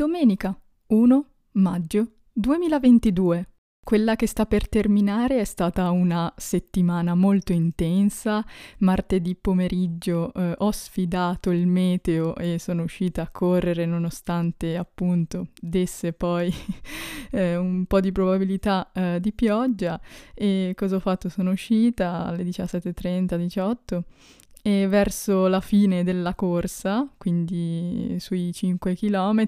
Domenica 1 maggio 2022. Quella che sta per terminare è stata una settimana molto intensa. Martedì pomeriggio eh, ho sfidato il meteo e sono uscita a correre nonostante appunto desse poi eh, un po' di probabilità eh, di pioggia. E cosa ho fatto? Sono uscita alle 17.30-18 e verso la fine della corsa, quindi sui 5 km,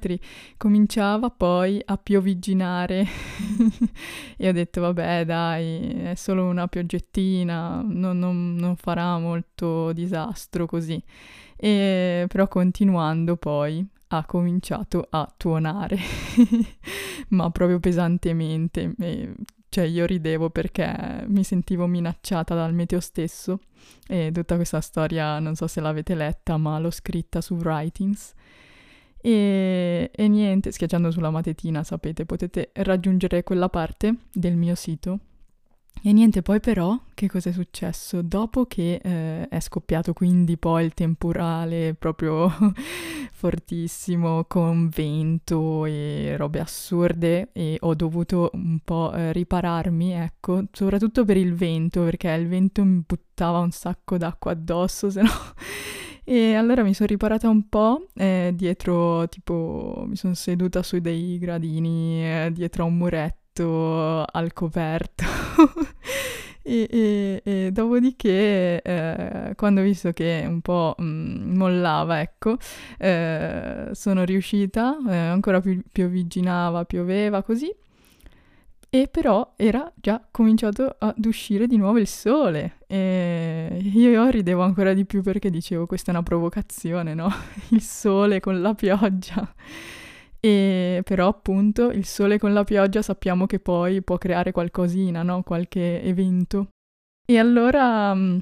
cominciava poi a piovigginare e ho detto vabbè dai, è solo una pioggettina, non, non, non farà molto disastro così. E, però continuando poi ha cominciato a tuonare, ma proprio pesantemente. Cioè io ridevo perché mi sentivo minacciata dal meteo stesso e tutta questa storia non so se l'avete letta ma l'ho scritta su Writings. E, e niente, schiacciando sulla matetina sapete potete raggiungere quella parte del mio sito e niente, poi però che cosa è successo? Dopo che eh, è scoppiato quindi poi il temporale proprio fortissimo con vento e robe assurde e ho dovuto un po' eh, ripararmi, ecco, soprattutto per il vento perché il vento mi buttava un sacco d'acqua addosso, se no... E allora mi sono riparata un po' eh, dietro, tipo, mi sono seduta su dei gradini eh, dietro a un muretto letto al coperto. e, e, e, dopodiché, eh, quando ho visto che un po' mm, mollava, ecco, eh, sono riuscita, eh, ancora più piovigginava, pioveva così. E però era già cominciato ad uscire di nuovo il sole e io ridevo ancora di più perché dicevo questa è una provocazione, no? Il sole con la pioggia. E però appunto il sole con la pioggia sappiamo che poi può creare qualcosina, no? Qualche evento. E allora mm,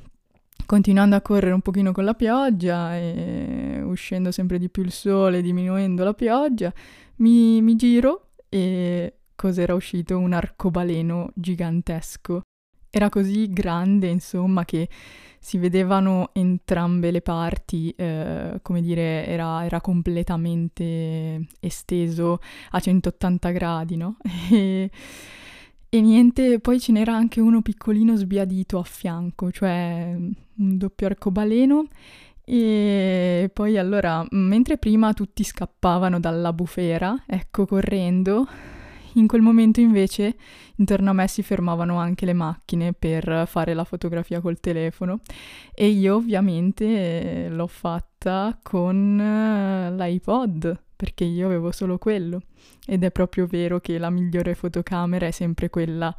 continuando a correre un pochino con la pioggia e uscendo sempre di più il sole, diminuendo la pioggia, mi, mi giro e cos'era uscito? Un arcobaleno gigantesco. Era così grande, insomma, che si vedevano entrambe le parti, eh, come dire, era, era, completamente esteso a 180 gradi, no? E, e, niente, poi ce n'era anche uno piccolino sbiadito a fianco, cioè un doppio arcobaleno. E poi allora, mentre prima tutti scappavano dalla bufera, ecco, correndo, in quel momento invece intorno a me si fermavano anche le macchine per fare la fotografia col telefono e io ovviamente l'ho fatta con eh, l'iPod perché io avevo solo quello. Ed è proprio vero che la migliore fotocamera è sempre quella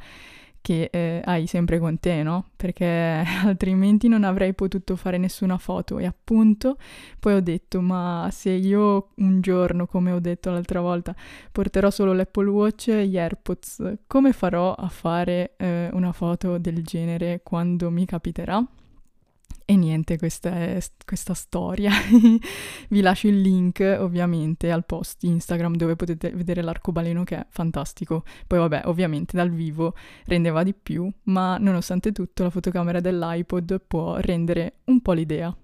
che eh, hai sempre con te, no? Perché altrimenti non avrei potuto fare nessuna foto e appunto poi ho detto ma se io un giorno, come ho detto l'altra volta, porterò solo l'Apple Watch e gli AirPods, come farò a fare eh, una foto del genere quando mi capiterà? E niente, questa è questa storia. Vi lascio il link ovviamente al post Instagram dove potete vedere l'arcobaleno che è fantastico. Poi vabbè, ovviamente dal vivo rendeva di più, ma nonostante tutto la fotocamera dell'iPod può rendere un po' l'idea.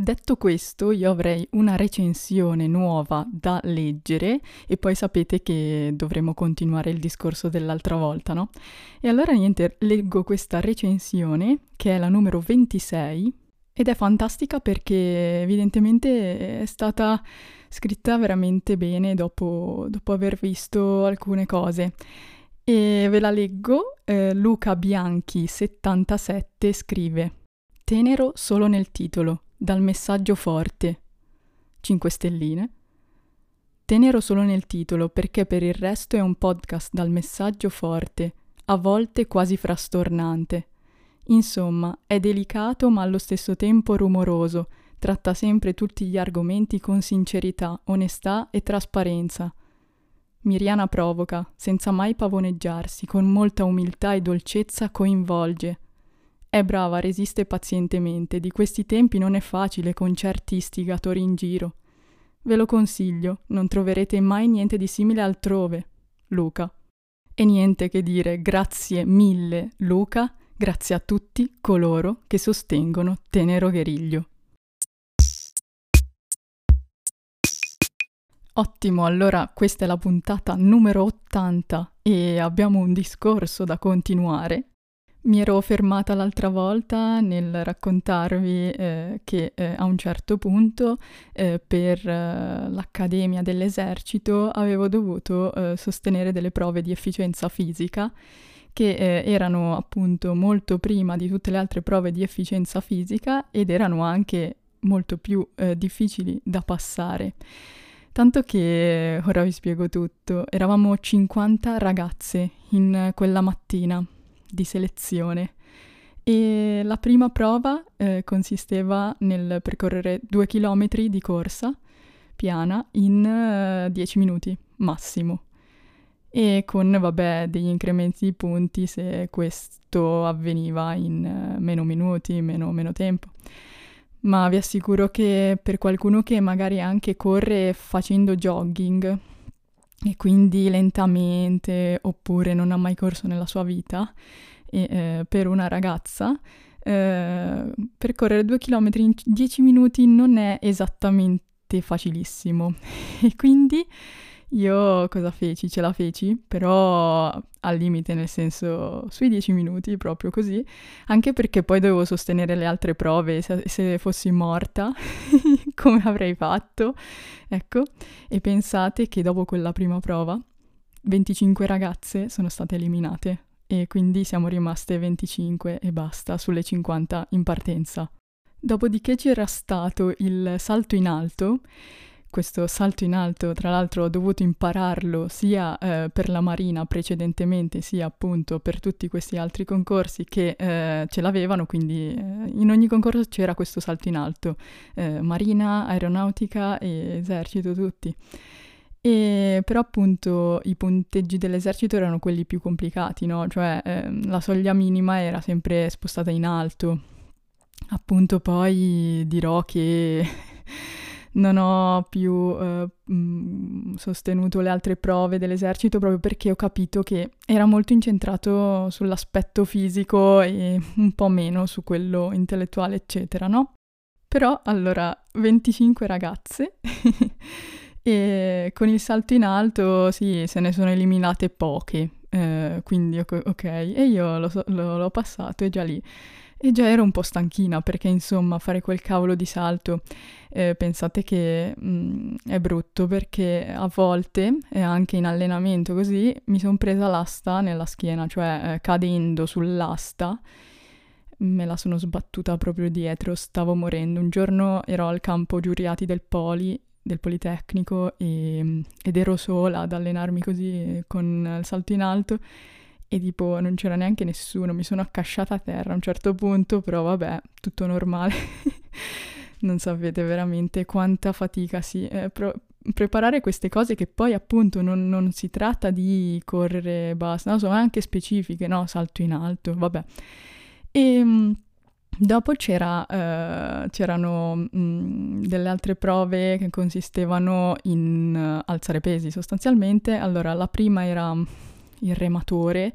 Detto questo, io avrei una recensione nuova da leggere e poi sapete che dovremo continuare il discorso dell'altra volta, no? E allora niente, leggo questa recensione che è la numero 26 ed è fantastica perché evidentemente è stata scritta veramente bene dopo, dopo aver visto alcune cose. E ve la leggo, eh, Luca Bianchi 77 scrive Tenero solo nel titolo dal messaggio forte. 5 stelline. Tenero solo nel titolo perché per il resto è un podcast dal messaggio forte, a volte quasi frastornante. Insomma, è delicato ma allo stesso tempo rumoroso, tratta sempre tutti gli argomenti con sincerità, onestà e trasparenza. Miriana provoca, senza mai pavoneggiarsi, con molta umiltà e dolcezza coinvolge. È brava, resiste pazientemente. Di questi tempi non è facile con certi istigatori in giro. Ve lo consiglio, non troverete mai niente di simile altrove. Luca. E niente che dire, grazie mille, Luca, grazie a tutti coloro che sostengono Tenero Gueriglio. Ottimo, allora questa è la puntata numero 80 e abbiamo un discorso da continuare. Mi ero fermata l'altra volta nel raccontarvi eh, che eh, a un certo punto eh, per eh, l'Accademia dell'Esercito avevo dovuto eh, sostenere delle prove di efficienza fisica che eh, erano appunto molto prima di tutte le altre prove di efficienza fisica ed erano anche molto più difficili da passare. Tanto che, ora vi spiego tutto, eravamo 50 ragazze in quella mattina di selezione e la prima prova eh, consisteva nel percorrere due chilometri di corsa piana in 10 uh, minuti massimo e con vabbè degli incrementi di punti se questo avveniva in uh, meno minuti, meno, meno tempo. Ma vi assicuro che per qualcuno che magari anche corre facendo jogging e quindi lentamente oppure non ha mai corso nella sua vita, e, eh, per una ragazza eh, percorrere due chilometri in dieci minuti non è esattamente facilissimo. E quindi io cosa feci? Ce la feci, però al limite, nel senso sui dieci minuti, proprio così, anche perché poi dovevo sostenere le altre prove, se, se fossi morta, come avrei fatto, ecco, e pensate che dopo quella prima prova 25 ragazze sono state eliminate e quindi siamo rimaste 25 e basta sulle 50 in partenza. Dopodiché c'era stato il salto in alto questo salto in alto, tra l'altro ho dovuto impararlo sia eh, per la Marina precedentemente, sia appunto per tutti questi altri concorsi che eh, ce l'avevano, quindi eh, in ogni concorso c'era questo salto in alto, eh, Marina, Aeronautica e Esercito, tutti. E però appunto i punteggi dell'esercito erano quelli più complicati, no? Cioè ehm, la soglia minima era sempre spostata in alto. Appunto poi dirò che non ho più eh, mh, sostenuto le altre prove dell'esercito proprio perché ho capito che era molto incentrato sull'aspetto fisico e un po' meno su quello intellettuale, eccetera, no? Però allora 25 ragazze e con il salto in alto sì, se ne sono eliminate poche, eh, quindi ok, e io lo, l'ho passato e già lì e già ero un po' stanchina perché insomma fare quel cavolo di salto, eh, pensate che mh, mm, è brutto perché a volte, e anche in allenamento così, mi sono presa l'asta nella schiena, cioè eh, cadendo sull'asta me la sono sbattuta proprio dietro, stavo morendo. Un giorno ero al campo giuriati del Poli, del Politecnico, e, ed ero sola ad allenarmi così con il salto in alto e tipo non c'era neanche nessuno, mi sono accasciata a terra a un certo punto, però vabbè, tutto normale. non sapete veramente quanta fatica si... Eh, pro- preparare queste cose che poi appunto non, non si tratta di correre e basta, no, sono anche specifiche, no? Salto in alto, vabbè. E... Ehm, dopo c'era, uh, c'erano mh, mm, delle altre prove che consistevano in uh, alzare pesi sostanzialmente. Allora, la prima era il rematore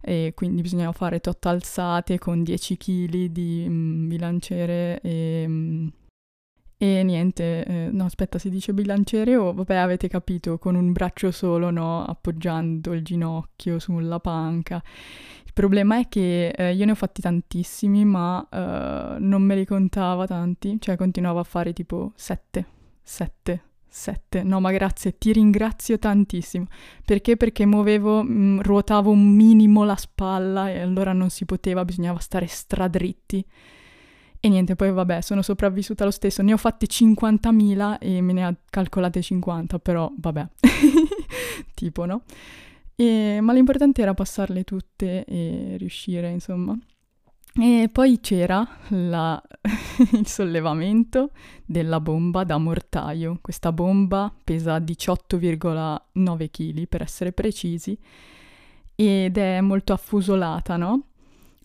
e quindi bisognava fare tot alzate con 10 kg di mm, bilanciere e, mm, e niente, eh, no aspetta si dice bilanciere o vabbè avete capito con un braccio solo no appoggiando il ginocchio sulla panca. Il problema è che eh, io ne ho fatti tantissimi ma eh, non me li contava tanti, cioè continuavo a fare tipo 7, 7, 7. No, ma grazie, ti ringrazio tantissimo. Perché? Perché muovevo, mh, mm, ruotavo un minimo la spalla e allora non si poteva, bisognava stare stradritti. E niente, poi vabbè, sono sopravvissuta lo stesso. Ne ho fatte 50.000 e me ne ha calcolate 50, però vabbè. tipo, no? E, ma l'importante era passarle tutte e riuscire, insomma. E poi c'era la, il sollevamento della bomba da mortaio. Questa bomba pesa 18,9 kg per essere precisi ed è molto affusolata, no?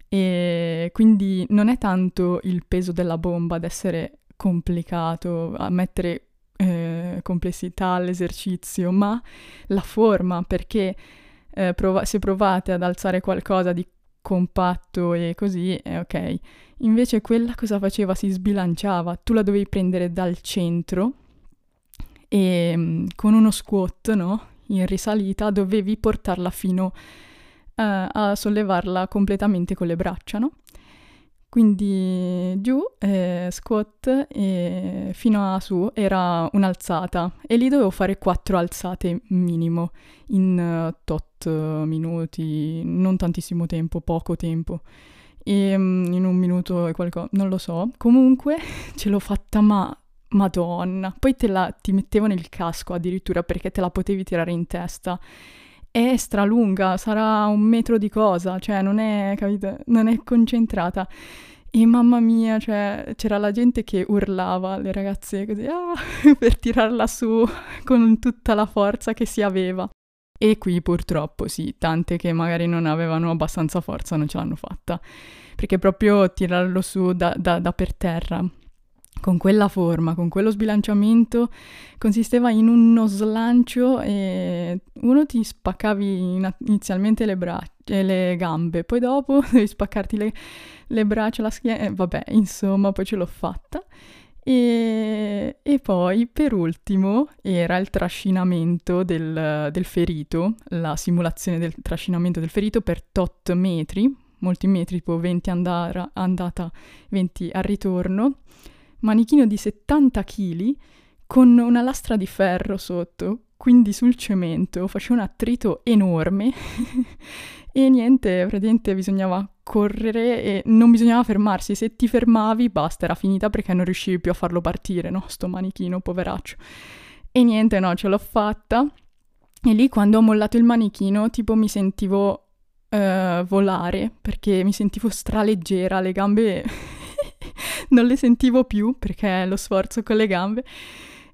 E quindi non è tanto il peso della bomba ad essere complicato, a mettere eh, complessità all'esercizio, ma la forma, perché eh, prova- se provate ad alzare qualcosa di compatto e così, è ok. Invece quella cosa faceva? Si sbilanciava, tu la dovevi prendere dal centro e mm, con uno squat, no? In risalita dovevi portarla fino uh, a sollevarla completamente con le braccia, no? Quindi giù, eh, squat e fino a su era un'alzata e lì dovevo fare quattro alzate minimo in uh, tot minuti, non tantissimo tempo, poco tempo. E um, in un minuto e qualcosa, non lo so. Comunque ce l'ho fatta ma Madonna. Poi te la, ti mettevano il casco addirittura perché te la potevi tirare in testa. È stralunga, sarà un metro di cosa, cioè non è, capito, non è concentrata. E mamma mia, cioè c'era la gente che urlava, le ragazze così, ah, per tirarla su con tutta la forza che si aveva. E qui purtroppo sì, tante che magari non avevano abbastanza forza non ce l'hanno fatta, perché proprio tirarlo su da, da, da per terra con quella forma, con quello sbilanciamento, consisteva in uno slancio e uno ti spaccavi inizialmente le braccia e le gambe, poi dopo devi spaccarti le, le braccia, la schiena, e vabbè, insomma, poi ce l'ho fatta. E, e, poi per ultimo era il trascinamento del, del, ferito, la simulazione del trascinamento del ferito per tot metri, molti metri, tipo 20 andara, andata, 20 al ritorno, manichino di 70 kg con una lastra di ferro sotto, quindi sul cemento, faceva un attrito enorme e niente, praticamente bisognava correre e non bisognava fermarsi, se ti fermavi basta, era finita perché non riuscivi più a farlo partire, no? Sto manichino, poveraccio. E niente, no, ce l'ho fatta. E lì quando ho mollato il manichino, tipo mi sentivo uh, volare perché mi sentivo straleggera, le gambe non le sentivo più perché lo sforzo con le gambe.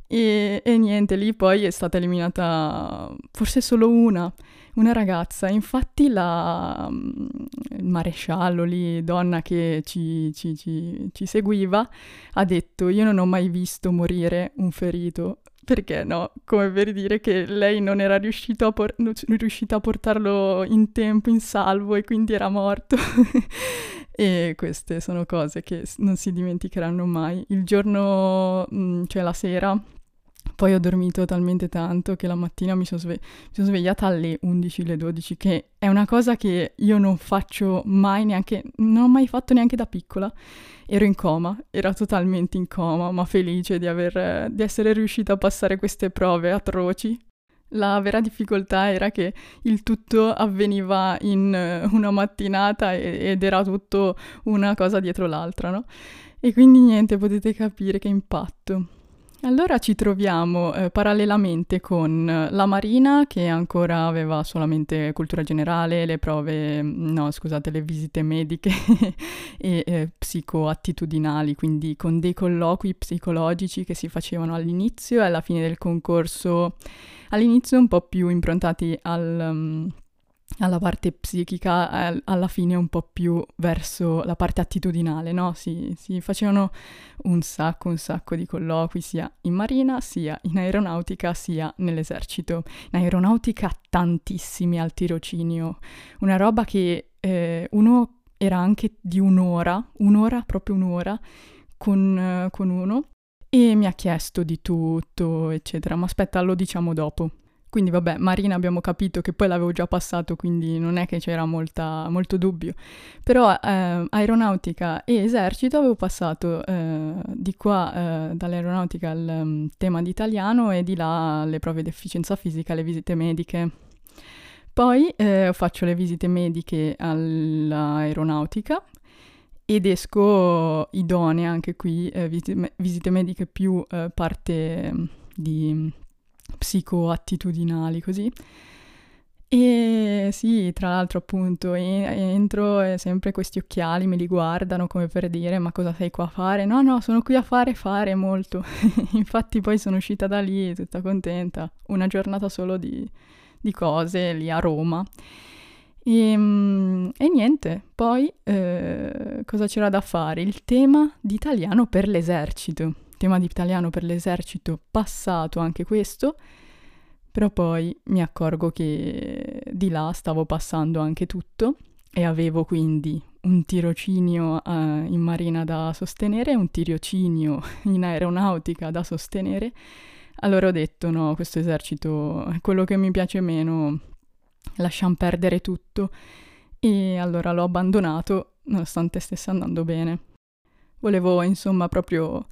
E, e, niente, lì poi è stata eliminata forse solo una, una ragazza. Infatti la, il maresciallo lì, donna che ci, ci, ci, ci seguiva, ha detto io non ho mai visto morire un ferito perché no, come per dire che lei non era riuscita a, por- riuscita a portarlo in tempo, in salvo e quindi era morto. e queste sono cose che non si dimenticheranno mai. Il giorno, mh, cioè la sera, poi ho dormito talmente tanto che la mattina mi sono, sve- mi sono svegliata alle 11, alle 12, che è una cosa che io non faccio mai neanche, non ho mai fatto neanche da piccola. Ero in coma, ero totalmente in coma, ma felice di, aver, di essere riuscita a passare queste prove atroci. La vera difficoltà era che il tutto avveniva in una mattinata ed era tutto una cosa dietro l'altra, no? E quindi niente, potete capire che impatto. Allora ci troviamo eh, parallelamente con eh, la Marina che ancora aveva solamente cultura generale, le prove, mm, no scusate, le visite mediche e eh, psicoattitudinali, quindi con dei colloqui psicologici che si facevano all'inizio e alla fine del concorso, all'inizio un po' più improntati al... Um, alla parte psichica, eh, alla fine un po' più verso la parte attitudinale, no? Si, si, facevano un sacco, un sacco di colloqui sia in marina, sia in aeronautica, sia nell'esercito. In aeronautica tantissimi al tirocinio, una roba che eh, uno era anche di un'ora, un'ora, proprio un'ora, con, eh, con uno, e mi ha chiesto di tutto, eccetera, ma aspetta, lo diciamo dopo. Quindi vabbè, Marina abbiamo capito che poi l'avevo già passato, quindi non è che c'era molta, molto dubbio. Però eh, aeronautica e esercito avevo passato eh, di qua eh, dall'aeronautica al um, tema di italiano e di là le prove di efficienza fisica, le visite mediche. Poi eh, faccio le visite mediche all'aeronautica ed esco idonea anche qui, eh, visite, visite, mediche più eh, parte mm, di psicoattitudinali così. E sì, tra l'altro appunto entro e sempre questi occhiali me li guardano come per dire ma cosa sei qua a fare? No, no, sono qui a fare fare molto. Infatti poi sono uscita da lì tutta contenta, una giornata solo di, di cose lì a Roma. E, ehm, e niente, poi eh, cosa c'era da fare? Il tema di italiano per l'esercito tema di italiano per l'esercito passato anche questo, però poi mi accorgo che di là stavo passando anche tutto e avevo quindi un tirocinio uh, in marina da sostenere, un tirocinio in aeronautica da sostenere, Allora ho detto no, questo esercito è quello che mi piace meno, lasciamo perdere tutto. E allora l'ho abbandonato, nonostante stesse andando bene. Volevo insomma proprio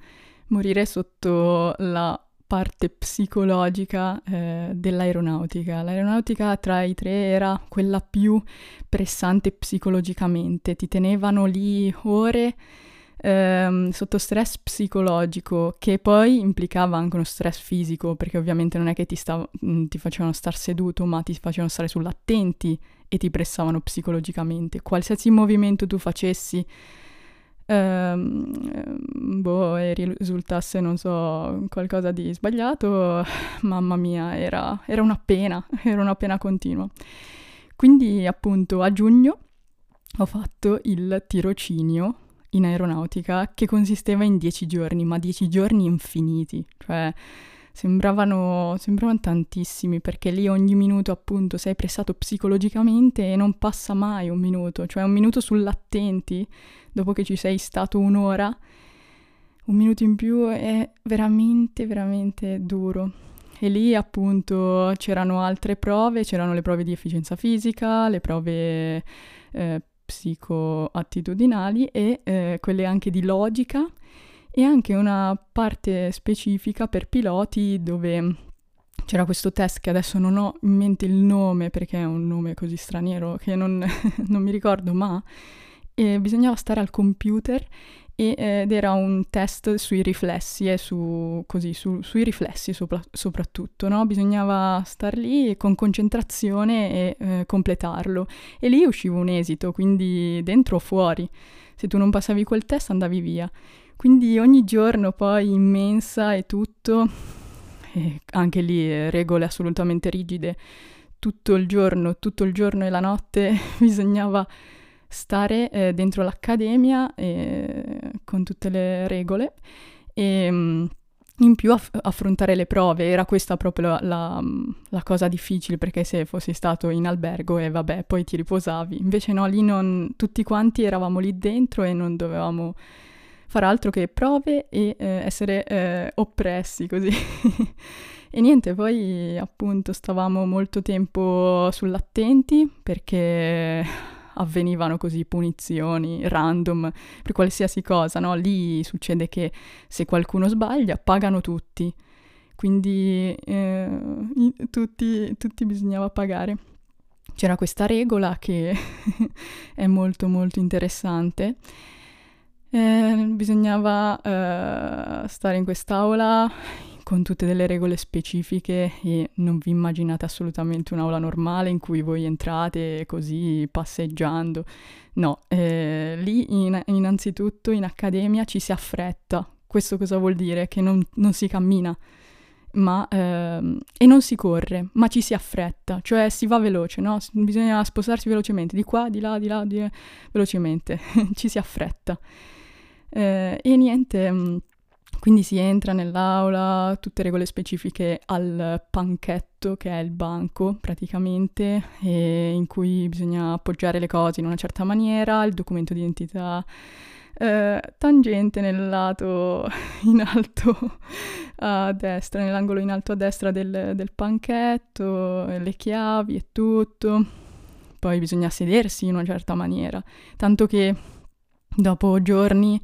morire sotto la parte psicologica eh, dell'aeronautica. L'aeronautica tra i tre era quella più pressante psicologicamente, ti tenevano lì ore ehm, sotto stress psicologico che poi implicava anche uno stress fisico perché ovviamente non è che ti, stav- mm, ti facevano star seduto ma ti facevano stare sull'attenti e ti pressavano psicologicamente. Qualsiasi movimento tu facessi ehm, boh, e risultasse, non so, qualcosa di sbagliato, mamma mia, era, era una pena, era una pena continua. Quindi appunto a giugno ho fatto il tirocinio in aeronautica che consisteva in dieci giorni, ma dieci giorni infiniti, cioè Sembravano, sembravano tantissimi perché lì ogni minuto appunto sei pressato psicologicamente e non passa mai un minuto, cioè un minuto sull'attenti dopo che ci sei stato un'ora, un minuto in più è veramente, veramente duro. E lì appunto c'erano altre prove, c'erano le prove di efficienza fisica, le prove eh, psicoattitudinali e eh, quelle anche di logica e anche una parte specifica per piloti dove c'era questo test che adesso non ho in mente il nome perché è un nome così straniero che non, non mi ricordo, ma eh, bisognava stare al computer e, ed era un test sui riflessi e su, così, su, sui riflessi sopra, soprattutto, no? Bisognava star lì con concentrazione e eh, completarlo e lì usciva un esito, quindi dentro o fuori. Se tu non passavi quel test andavi via. Quindi ogni giorno poi immensa e tutto, e anche lì eh, regole assolutamente rigide, tutto il giorno, tutto il giorno e la notte bisognava stare eh, dentro l'accademia eh, con tutte le regole. E mm, in più aff- affrontare le prove, era questa proprio la, la, la, cosa difficile perché se fossi stato in albergo e vabbè poi ti riposavi, invece no, lì non, tutti quanti eravamo lì dentro e non dovevamo far altro che prove e eh, essere eh, oppressi così. e niente, poi appunto stavamo molto tempo sull'attenti perché avvenivano così punizioni random per qualsiasi cosa, no? Lì succede che se qualcuno sbaglia pagano tutti, quindi eh, tutti, tutti bisognava pagare. C'era questa regola che è molto molto interessante eh, bisognava eh, stare in quest'aula con tutte delle regole specifiche e non vi immaginate assolutamente un'aula normale in cui voi entrate così passeggiando. No, eh, lì in, innanzitutto in accademia ci si affretta. Questo cosa vuol dire? Che non, non si cammina ma, ehm, e non si corre, ma ci si affretta, cioè si va veloce, no? Bisogna spostarsi velocemente, di qua, di là, di là, di là velocemente, ci si affretta. Eh, e niente, mm, quindi si entra nell'aula, tutte regole specifiche al panchetto, che è il banco praticamente, in cui bisogna appoggiare le cose in una certa maniera, il documento di identità. Eh, tangente nel lato in alto a destra, nell'angolo in alto a destra del, del panchetto, le chiavi e tutto. Poi bisogna sedersi in una certa maniera, tanto che dopo giorni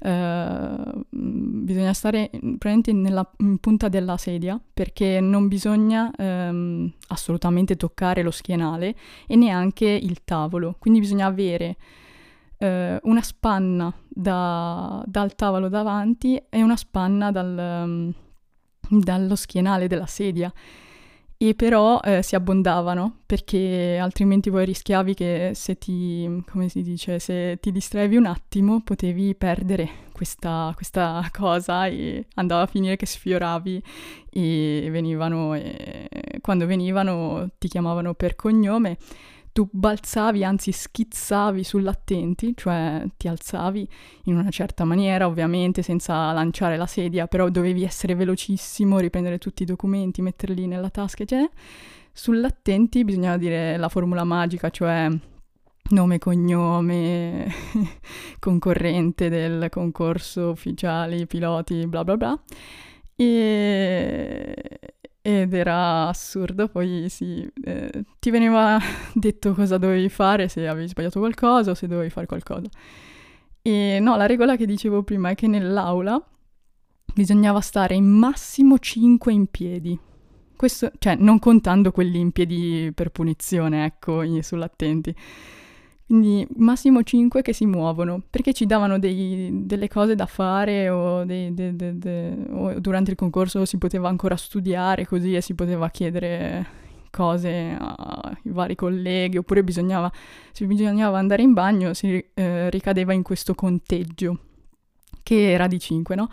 Uh, bisogna stare praticamente nella in punta della sedia perché non bisogna um, assolutamente toccare lo schienale e neanche il tavolo, quindi bisogna avere uh, una spanna da, dal tavolo davanti e una spanna dal, um, dallo schienale della sedia e però eh, si abbondavano perché altrimenti poi rischiavi che se ti, come si dice, se ti distraevi un attimo potevi perdere questa, questa cosa e andava a finire che sfioravi e venivano, e quando venivano ti chiamavano per cognome tu balzavi, anzi schizzavi sull'attenti, cioè ti alzavi in una certa maniera, ovviamente senza lanciare la sedia, però dovevi essere velocissimo, riprendere tutti i documenti, metterli nella tasca, cioè sull'attenti bisognava dire la formula magica, cioè nome, cognome, concorrente del concorso ufficiali, piloti, bla bla bla. E... Ed era assurdo, poi sì, eh, ti veniva detto cosa dovevi fare se avevi sbagliato qualcosa o se dovevi fare qualcosa. E no, la regola che dicevo prima è che nell'aula bisognava stare in massimo 5 in piedi. Questo, cioè, non contando quelli in piedi per punizione, ecco, sull'attenti. Quindi massimo 5 che si muovono, perché ci davano dei, delle cose da fare o, dei, de, de, de, o, durante il concorso si poteva ancora studiare così e si poteva chiedere cose ai vari colleghi, oppure bisognava, se bisognava andare in bagno si eh, ricadeva in questo conteggio, che era di 5, no?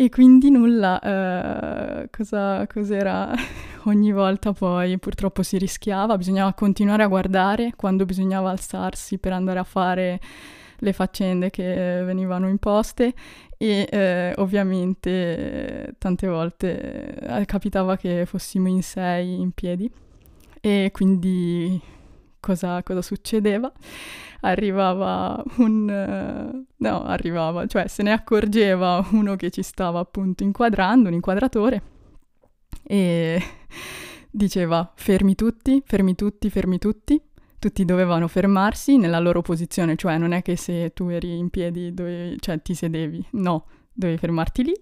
E quindi nulla, eh, cosa, cos'era? Ogni volta poi purtroppo si rischiava, bisognava continuare a guardare quando bisognava alzarsi per andare a fare le faccende che venivano imposte e eh, ovviamente tante volte eh, capitava che fossimo in sei in piedi e quindi cosa, cosa succedeva? arrivava un... Uh, no, arrivava, cioè se ne accorgeva uno che ci stava appunto inquadrando, un inquadratore, e diceva fermi tutti, fermi tutti, fermi tutti. Tutti dovevano fermarsi nella loro posizione, cioè non è che se tu eri in piedi, dovevi, cioè ti sedevi, no, dovevi fermarti lì.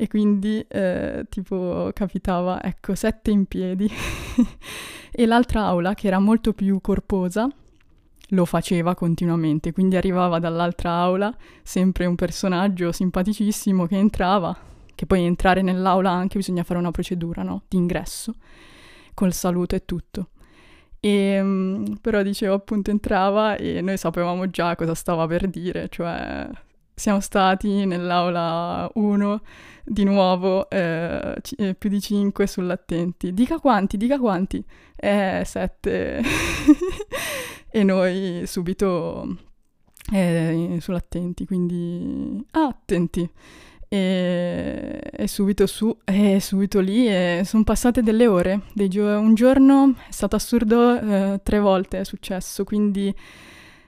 E quindi eh, tipo capitava, ecco, sette in piedi. e l'altra aula, che era molto più corposa, lo faceva continuamente, quindi arrivava dall'altra aula sempre un personaggio simpaticissimo che entrava, che poi entrare nell'aula anche bisogna fare una procedura, no? Di ingresso, col saluto e tutto. E, um, però dicevo appunto entrava e noi sapevamo già cosa stava per dire, cioè siamo stati nell'aula 1 di nuovo eh, c- eh, più di 5 sull'attenti. Dica quanti, dica quanti. Eh, 7. e noi subito eh, sull'attenti, quindi ah, attenti. E, e, subito su, e subito lì, e sono passate delle ore. Gio- un giorno è stato assurdo, eh, tre volte è successo, quindi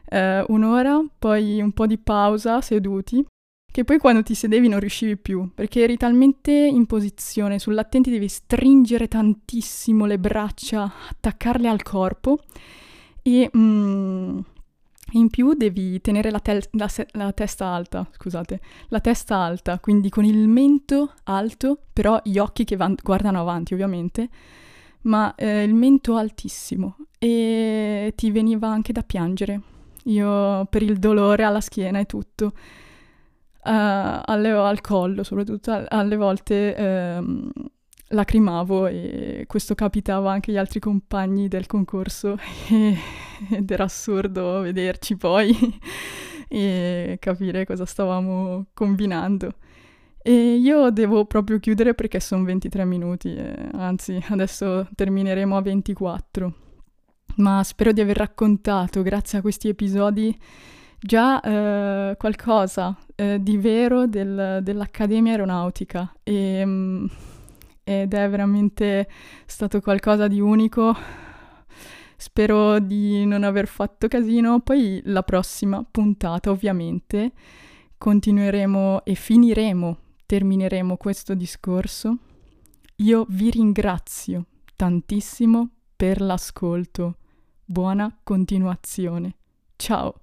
eh, un'ora, poi un po' di pausa seduti, che poi quando ti sedevi non riuscivi più, perché eri talmente in posizione, sull'attenti devi stringere tantissimo le braccia, attaccarle al corpo e mm, in più devi tenere la, tel- la, se- la, testa alta, scusate, la testa alta, quindi con il mento alto, però gli occhi che van- guardano avanti ovviamente, ma eh, il mento altissimo e ti veniva anche da piangere. Io per il dolore alla schiena e tutto, uh, alle, al collo soprattutto, alle volte... Uh, lacrimavo e questo capitava anche agli altri compagni del concorso e, ed era assurdo vederci poi e capire cosa stavamo combinando. E io devo proprio chiudere perché sono 23 minuti, eh, anzi adesso termineremo a 24. Ma spero di aver raccontato, grazie a questi episodi, già eh, qualcosa eh, di vero del, dell'Accademia Aeronautica. E, mm, ed è veramente stato qualcosa di unico. Spero di non aver fatto casino. Poi la prossima puntata, ovviamente, continueremo e finiremo, termineremo questo discorso. Io vi ringrazio tantissimo per l'ascolto. Buona continuazione. Ciao!